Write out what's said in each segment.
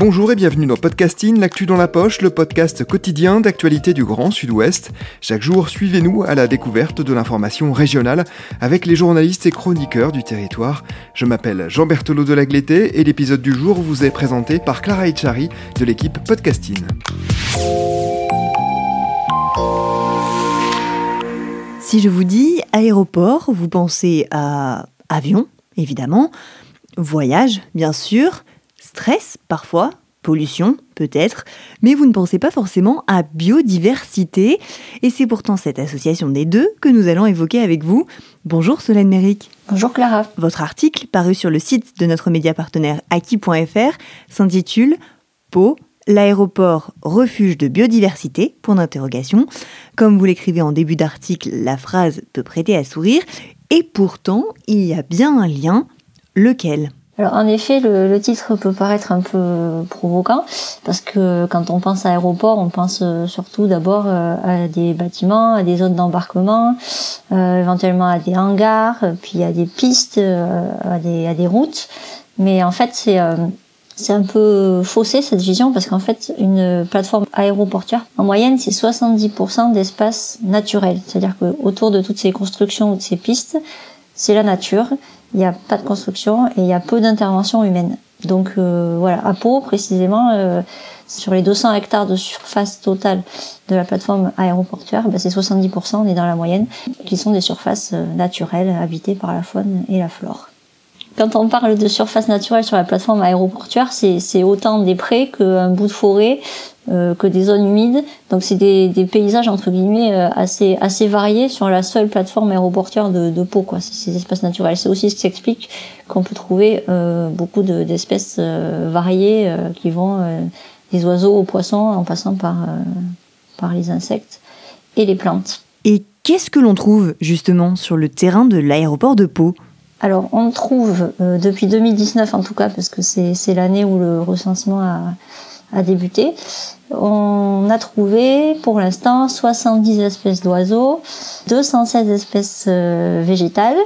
Bonjour et bienvenue dans Podcasting, l'actu dans la poche, le podcast quotidien d'actualité du Grand Sud-Ouest. Chaque jour, suivez-nous à la découverte de l'information régionale avec les journalistes et chroniqueurs du territoire. Je m'appelle Jean Berthelot de Lagleté et l'épisode du jour vous est présenté par Clara Echari de l'équipe Podcasting. Si je vous dis aéroport, vous pensez à avion, évidemment, voyage, bien sûr, stress parfois, pollution peut-être, mais vous ne pensez pas forcément à biodiversité, et c'est pourtant cette association des deux que nous allons évoquer avec vous. Bonjour Solène Méric. Bonjour Clara. Votre article, paru sur le site de notre média partenaire Aki.fr, s'intitule Pau, l'aéroport refuge de biodiversité Point d'interrogation. Comme vous l'écrivez en début d'article, la phrase peut prêter à sourire, et pourtant il y a bien un lien. Lequel? Alors en effet, le, titre peut paraître un peu provoquant parce que quand on pense à aéroport, on pense euh, surtout d'abord euh, à des bâtiments, à des zones d'embarquement, euh, éventuellement à des hangars, puis à des pistes, à, des, routes. Mais en fait, c'est c'est un peu faussé cette vision parce qu'en fait, une plateforme aéroportuaire, en moyenne, c'est 70% d'espace naturel. C'est-à-dire que autour de toutes ces constructions ou de ces pistes, c'est la nature il n'y a pas de construction et il y a peu d'intervention humaine. Donc euh, voilà, à Pau précisément, euh, sur les 200 hectares de surface totale de la plateforme aéroportuaire, bah, c'est 70%, on est dans la moyenne, qui sont des surfaces euh, naturelles habitées par la faune et la flore. Quand on parle de surface naturelle sur la plateforme aéroportuaire, c'est autant des prés qu'un bout de forêt, que des zones humides. Donc c'est des, des, paysages entre guillemets euh, assez assez variés sur la seule plateforme aéroportuaire de, de Pau. Quoi. Ces espaces naturels. C'est aussi ce qui explique qu'on peut trouver euh, beaucoup d'espèces variées qui vont des oiseaux aux poissons en passant par par les insectes et les plantes. Et qu'est-ce que l'on trouve justement sur le terrain de l'aéroport de Pau? Alors, on trouve depuis 2019 en tout cas, parce que c'est l'année où le recensement a, a débuté. On a trouvé pour l'instant 70 espèces d'oiseaux, 216 espèces euh, végétales,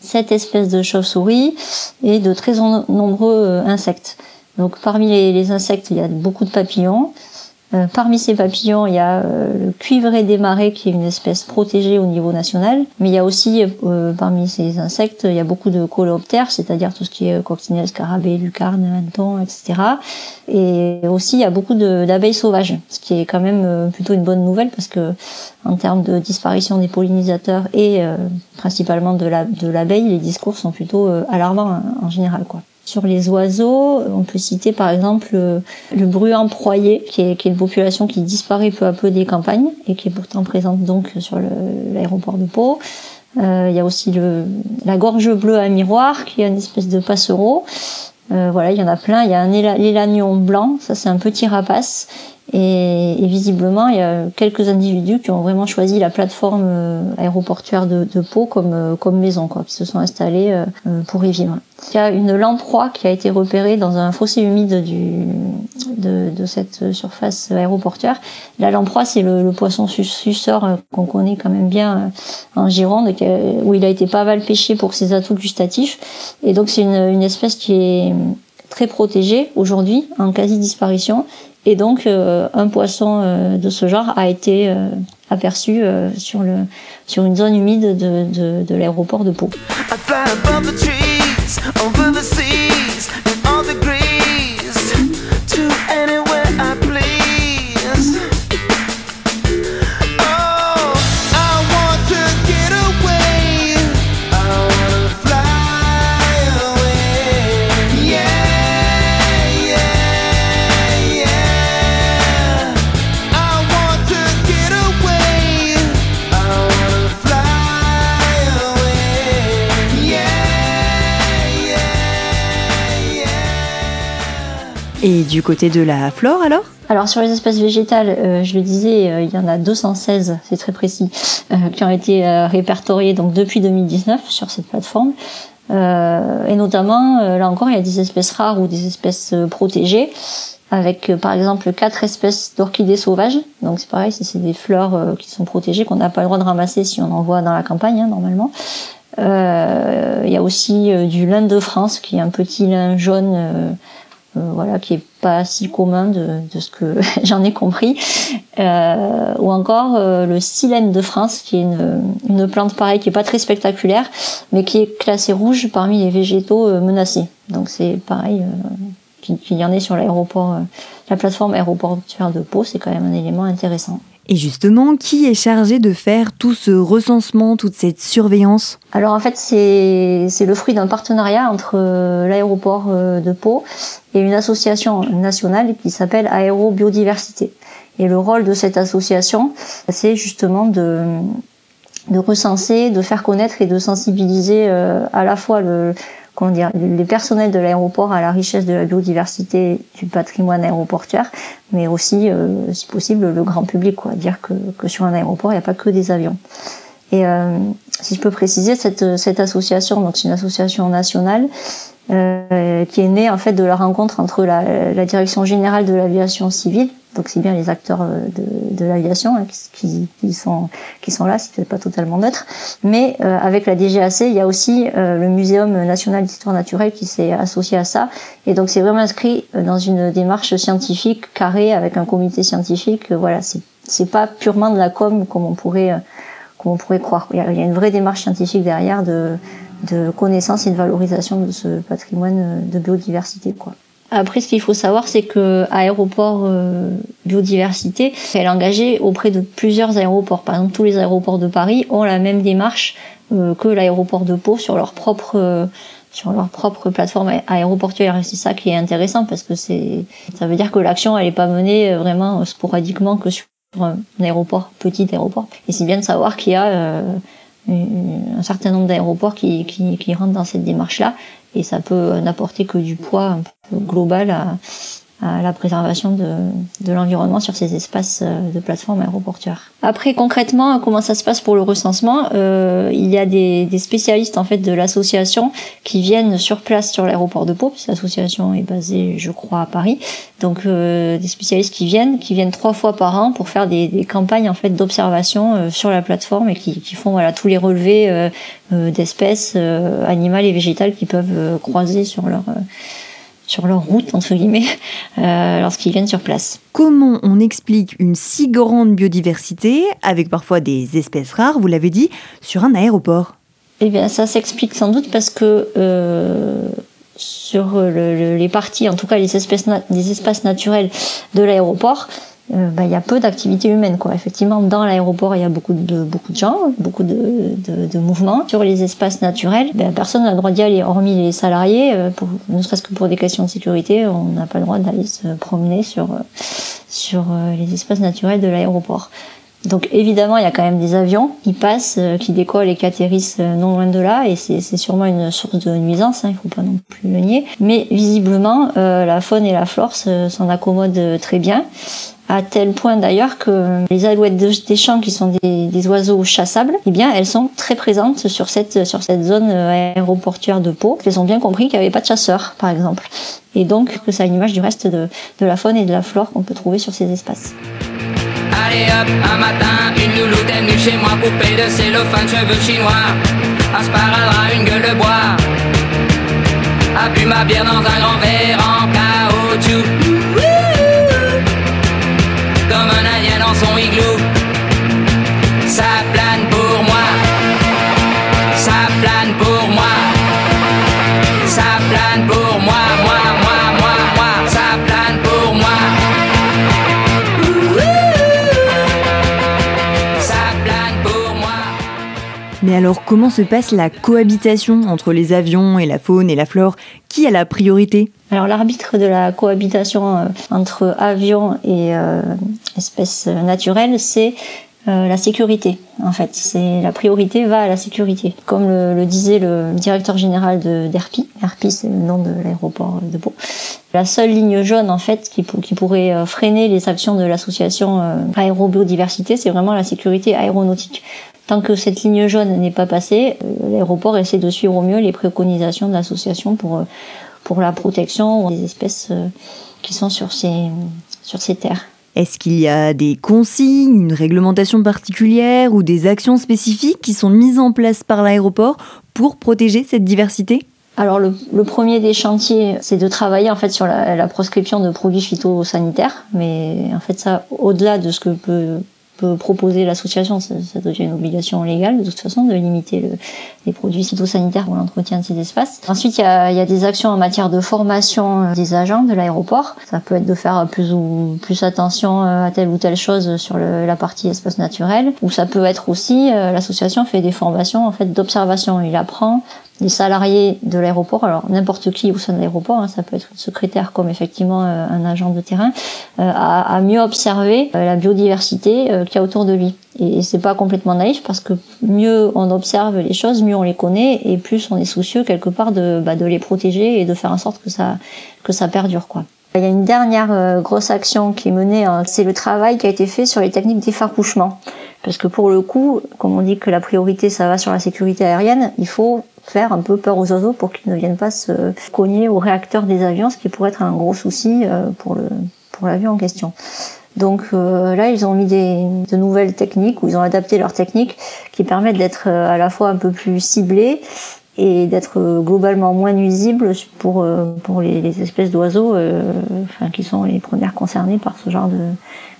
7 espèces de chauves-souris et de très nombreux euh, insectes. Donc parmi les, insectes, il y a beaucoup de papillons, euh, parmi ces papillons, il y a euh, le cuivré des marais qui est une espèce protégée au niveau national, mais il y a aussi euh, parmi ces insectes, il y a beaucoup de coléoptères, c'est-à-dire tout ce qui est coccinelle, scarabée, lucarne, hanneton, etc. Et aussi il y a beaucoup d'abeilles sauvages, ce qui est quand même plutôt une bonne nouvelle parce que en termes de disparition des pollinisateurs et principalement de l'abeille, les discours sont plutôt alarmants en général, quoi. Sur les oiseaux, on peut citer par exemple le bruant proyer, qui est, une population qui disparaît peu à peu des campagnes et qui est pourtant présente donc sur l'aéroport de Pau. Euh, il y a aussi le, la gorge bleue à miroir, qui est une espèce de passereau. Euh, voilà, il y en a plein. Il y a un blanc, ça c'est un petit rapace. Et, visiblement, il y a quelques individus qui ont vraiment choisi la plateforme euh, aéroportuaire de, Pau comme, euh, comme maison, quoi, qui se sont installés euh, pour y vivre. Il y a une lamproie qui a été repérée dans un fossé humide du, de, de cette surface aéroportuaire. La lamproie, c'est le, poisson suceur qu'on connaît quand même bien en Gironde, où il a été pas mal pêché pour ses atouts gustatifs. Et donc c'est une, une espèce qui est très protégée aujourd'hui, en quasi-disparition, et donc, euh, un poisson euh, de ce genre a été euh, aperçu sur, le, sur une zone humide de, de, de l'aéroport de Pau. Du côté de la flore alors? Alors sur les espèces végétales, euh, je le disais, euh, il y en a 216, c'est très précis, euh, qui ont été répertoriées donc depuis 2019 sur cette plateforme. et notamment, là encore, il y a des espèces rares ou des espèces protégées, avec par exemple quatre espèces d'orchidées sauvages. Donc c'est pareil, c'est des fleurs qui sont protégées qu'on n'a pas le droit de ramasser si on en voit dans la campagne hein, normalement. il y a aussi du lin de France, qui est un petit lin jaune euh, voilà, qui est pas si commun de, de ce que j'en ai compris, euh, ou encore euh, le silène de France, qui est une, une, plante pareille qui est pas très spectaculaire, mais qui est classée rouge parmi les végétaux menacés. Donc c'est pareil, qu'il y en ait sur l'aéroport, la plateforme aéroportuaire de Pau, c'est quand même un élément intéressant. Et justement, qui est chargé de faire tout ce recensement, toute cette surveillance? Alors en fait, c'est le fruit d'un partenariat entre euh, l'aéroport euh, de Pau et une association nationale qui s'appelle Aéro Biodiversité. Et le rôle de cette association, c'est justement de, de recenser, de faire connaître et de sensibiliser euh, à la fois le, comment dire, les personnels de l'aéroport à la richesse de la biodiversité du patrimoine aéroportuaire, mais aussi, euh, si possible, le grand public, quoi. Dire que, que sur un aéroport, il n'y a pas que des avions. Et euh, si je peux préciser, cette, cette association, donc c'est une association nationale euh, qui est née en fait de la rencontre entre la, la direction générale de l'aviation civile, donc c'est bien les acteurs euh, de, de l'aviation hein, qui, qui, sont qui sont là, c'est peut-être pas totalement neutre, mais euh, avec la DGAC, il y a aussi euh, le Muséum national d'histoire naturelle qui s'est associé à ça, et donc c'est vraiment inscrit dans une démarche scientifique carrée avec un comité scientifique. voilà, c'est c'est pas purement de la com comme on pourrait comme on pourrait croire. Il y, a, il y a une vraie démarche scientifique derrière de de connaissance et de valorisation de ce patrimoine de biodiversité, quoi. Après, ce qu'il faut savoir, c'est que Aéroport euh, Biodiversité, elle est engagée auprès de plusieurs aéroports. Par exemple, tous les aéroports de Paris ont la même démarche euh, que l'aéroport de Pau sur leur propre euh, sur leur propre plateforme aéroportuaire. Et c'est ça qui est intéressant parce que c'est ça veut dire que l'action elle est pas menée vraiment sporadiquement que sur un aéroport, petit aéroport. Et c'est bien de savoir qu'il y a un certain nombre d'aéroports qui, qui, rentrent dans cette démarche-là. Et ça peut n'apporter que du poids global à la préservation de, de l'environnement sur ces espaces euh, de plateforme aéroportuaire. Après concrètement comment ça se passe pour le recensement euh, Il y a des, des, spécialistes en fait de l'association qui viennent sur place sur l'aéroport de Pau, l'association est basée je crois à Paris. Donc euh, des spécialistes qui viennent, qui viennent trois fois par an pour faire des, des campagnes en fait d'observation euh, sur la plateforme et qui, qui, font voilà tous les relevés euh, d'espèces animales et végétales qui peuvent croiser sur leur sur leur route, entre guillemets, euh, lorsqu'ils viennent sur place. Comment on explique une si grande biodiversité, avec parfois des espèces rares, vous l'avez dit, sur un aéroport? Eh bien, ça s'explique sans doute parce que euh, sur le, les parties, en tout cas les, espèces les espaces naturels de l'aéroport, euh, bah, il y a peu d'activité humaine. Quoi. Effectivement, dans l'aéroport, il y a beaucoup de, beaucoup de gens, beaucoup de, de, de mouvements. Sur les espaces naturels, ben, personne n'a le droit d'y aller, hormis les salariés, euh, pour, ne serait-ce que pour des questions de sécurité, on n'a pas le droit d'aller se promener sur, euh, sur les espaces naturels de l'aéroport. Donc évidemment, il y a quand même des avions qui passent, qui décollent et qui atterrissent non loin de là, et c'est sûrement une source de nuisance, hein, il faut pas non plus le nier. Mais visiblement, euh, la faune et la flore s'en accommodent très bien à tel point d'ailleurs que les alouettes des champs, qui sont des, oiseaux chassables, eh bien, elles sont très présentes sur cette, sur cette zone euh, aéroportuaire de Pau. Elles ont bien compris qu'il n'y avait pas de chasseurs, par exemple. Et donc, que c'est à l'image du reste de, de la faune et de la flore qu'on peut trouver sur ces espaces. Allez hop, un matin, une louloute est chez moi, poupée de cellophane, cheveux chinois, une gueule de bois, a ma bière dans un grand en Mais alors, comment se passe la cohabitation entre les avions et la faune et la flore? Qui a la priorité? Alors l'arbitre de la cohabitation euh, entre avions et euh, espèces naturelles, c'est euh, la sécurité, en fait. C'est la priorité va à la sécurité. Comme le, disait le directeur général de d'ERPI, ERPI c'est le nom de l'aéroport de Pau. La seule ligne jaune, en fait, qui, pour- qui pourrait freiner les actions de l'association euh, aérobiodiversité, c'est vraiment la sécurité aéronautique. Tant que cette ligne jaune n'est pas passée, euh, l'aéroport essaie de suivre au mieux les préconisations de l'association pour euh, pour la protection des espèces euh, qui sont sur ces sur ces terres. Est-ce qu'il y a des consignes, une réglementation particulière ou des actions spécifiques qui sont mises en place par l'aéroport pour protéger cette diversité? Alors le, le premier des chantiers, c'est de travailler en fait sur la, la proscription de produits phytosanitaires, mais en fait ça, au-delà de ce que peut, peut proposer l'association, ça, devient une obligation légale de toute façon de limiter le, les produits phytosanitaires pour l'entretien de ces espaces. Ensuite, il y a, y a des actions en matière de formation euh, des agents de l'aéroport. Ça peut être de faire plus ou plus attention euh, à telle ou telle chose sur le- la partie espace naturel, ou ça peut être aussi euh, l'association fait des formations en fait d'observation. Il apprend les salariés de l'aéroport, alors n'importe qui au sein de l'aéroport, hein, ça peut être une secrétaire comme effectivement euh, un agent de terrain, euh, à, à mieux observer euh, la biodiversité euh, qu'il y a autour de lui. Et, et c'est pas complètement naïf parce que mieux on observe les choses, mieux on les connaît et plus on est soucieux quelque part de, bah, de les protéger et de faire en sorte que ça que ça perdure quoi. Il y a une dernière euh, grosse action qui est menée, hein, c'est le travail qui a été fait sur les techniques d'effarouchement. Parce que pour le coup, comme on dit que la priorité ça va sur la sécurité aérienne, il faut faire un peu peur aux oiseaux pour qu'ils ne viennent pas se cogner au réacteur des avions, ce qui pourrait être un gros souci euh, pour le pour l'avion en question. Donc euh, là, ils ont mis des, de nouvelles techniques, ou ils ont adapté leurs techniques qui permettent d'être euh, à la fois un peu plus ciblés et d'être euh, globalement moins nuisibles pour, pour les, les espèces d'oiseaux euh, enfin, qui sont les premières concernées par ce genre de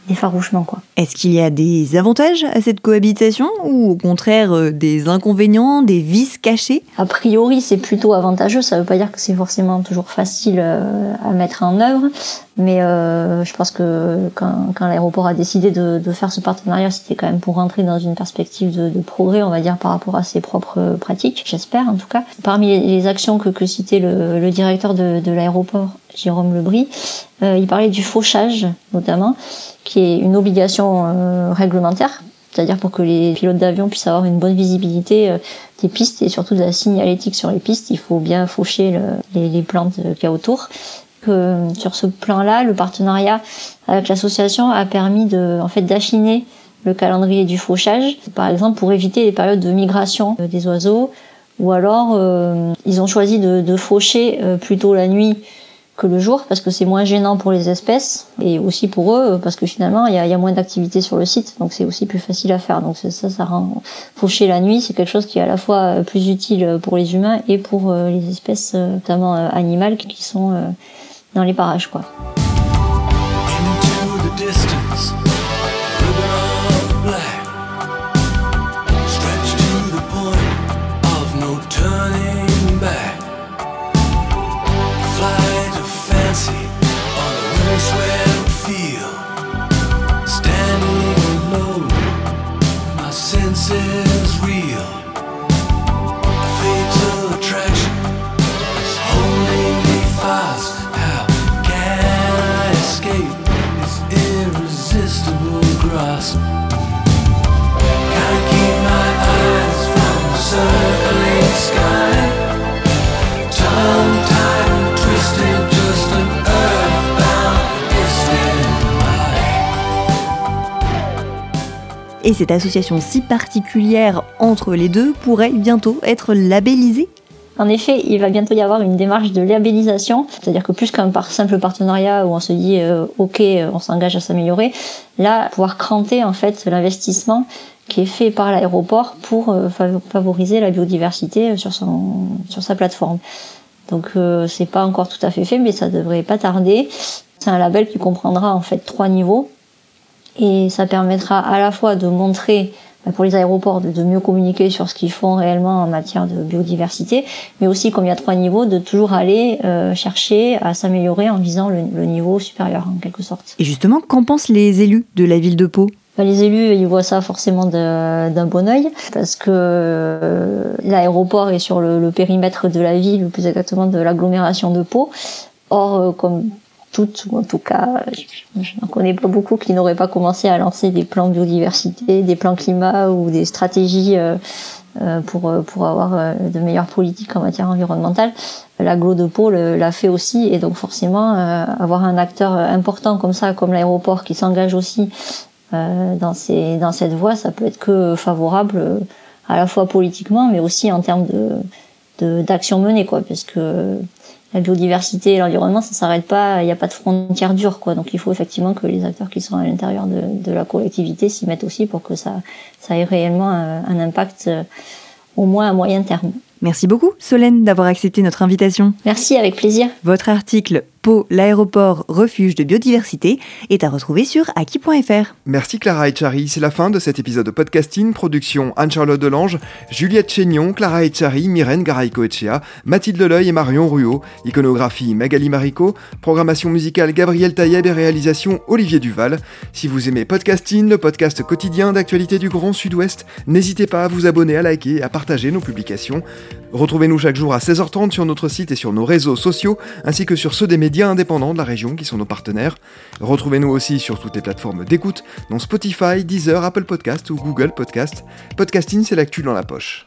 d'effarouchement. Quoi. Est-ce qu'il y a des avantages à cette cohabitation ou au contraire euh, des inconvénients, des vices cachés? A priori, c'est plutôt avantageux. Ça ne veut pas dire que c'est forcément toujours facile euh, à mettre en œuvre, mais euh, je pense que quand, quand l'aéroport a décidé de, de faire ce partenariat, c'était quand même pour rentrer dans une perspective de, de progrès, on va dire, par rapport à ses propres pratiques. J'espère, en tout cas. Parmi les, les actions que, que citait le, le directeur de, de l'aéroport, Jérôme Lebris, euh, il parlait du fauchage, notamment, qui est une obligation euh, réglementaire c'est-à-dire pour que les pilotes d'avion puissent avoir une bonne visibilité euh, des pistes et surtout de la signalétique sur les pistes, il faut bien faucher le- les, les plantes euh, qu'il y a autour. Que, sur ce plan-là, le partenariat avec l'association a permis de, en fait, d'affiner le calendrier du fauchage, par exemple pour éviter les périodes de migration euh, des oiseaux, ou alors euh, ils ont choisi de, de faucher euh, plutôt la nuit que le jour parce que c'est moins gênant pour les espèces et aussi pour eux parce que finalement il y a, moins d'activité sur le site donc c'est aussi plus facile à faire donc ça ça rend faucher la nuit c'est quelque chose qui est à la fois euh, plus utile pour les humains et pour euh, les espèces euh, notamment euh, animales qui sont euh, dans les parages quoi. Et cette association si particulière entre les deux pourrait bientôt être labellisée En effet, il va bientôt y avoir une démarche de labellisation, c'est-à-dire que plus qu'un simple partenariat où on se dit euh, ok, euh, on s'engage à s'améliorer, là pouvoir cranter en fait l'investissement qui est fait par l'aéroport pour euh, fav- favoriser la biodiversité sur son sur sa plateforme. Donc euh, c'est pas encore tout à fait fait, mais ça devrait pas tarder. C'est un label qui comprendra en fait trois niveaux et ça permettra à la fois de montrer bah, pour les aéroports de, mieux communiquer sur ce qu'ils font réellement en matière de biodiversité, mais aussi comme il y a trois niveaux, de toujours aller euh, chercher à s'améliorer en visant le, le niveau supérieur en quelque sorte. Et justement, qu'en pensent les élus de la ville de Pau? Bah, les élus, ils voient ça forcément d'un bon œil parce que euh, l'aéroport est sur le, le périmètre de la ville, plus exactement de l'agglomération de Pau. Or, euh, comme toutes, ou en tout cas, je, n'en connais pas beaucoup qui n'auraient pas commencé à lancer des plans biodiversité, des plans climat ou des stratégies euh, euh, pour, euh, pour avoir de meilleures politiques en matière environnementale. L'aglo de Pau l'a fait aussi, et donc forcément, avoir un acteur important comme ça, comme l'aéroport, qui s'engage aussi dans, ces, dans cette voie, ça peut être que favorable à la fois politiquement, mais aussi en termes de- d'action menée, quoi, parce que la biodiversité et l'environnement, ça s'arrête pas, il n'y a pas de frontières dures, quoi. Donc il faut effectivement que les acteurs qui sont à l'intérieur de, de la collectivité s'y mettent aussi pour que ça, ça ait réellement un, un impact euh, au moins à moyen terme. Merci beaucoup, Solène, d'avoir accepté notre invitation. Merci, avec plaisir. Votre article Pau, l'aéroport refuge de biodiversité est à retrouver sur aki.fr. Merci Clara Echari, c'est la fin de cet épisode de podcasting, production Anne-Charlotte Delange, Juliette Chénion, Clara Echari, Myrène Garaïco-Echea, Mathilde Leleuil et Marion Ruot, iconographie Magali Marico, programmation musicale Gabriel Taïeb et réalisation Olivier Duval. Si vous aimez podcasting, le podcast quotidien d'actualité du Grand Sud-Ouest, n'hésitez pas à vous abonner, à liker et à partager nos publications. Retrouvez-nous chaque jour à 16h30 sur notre site et sur nos réseaux sociaux, ainsi que sur ceux des médias indépendants de la région qui sont nos partenaires. Retrouvez-nous aussi sur toutes les plateformes d'écoute, dont Spotify, Deezer, Apple Podcast ou Google Podcast. Podcasting, c'est l'actu dans la poche.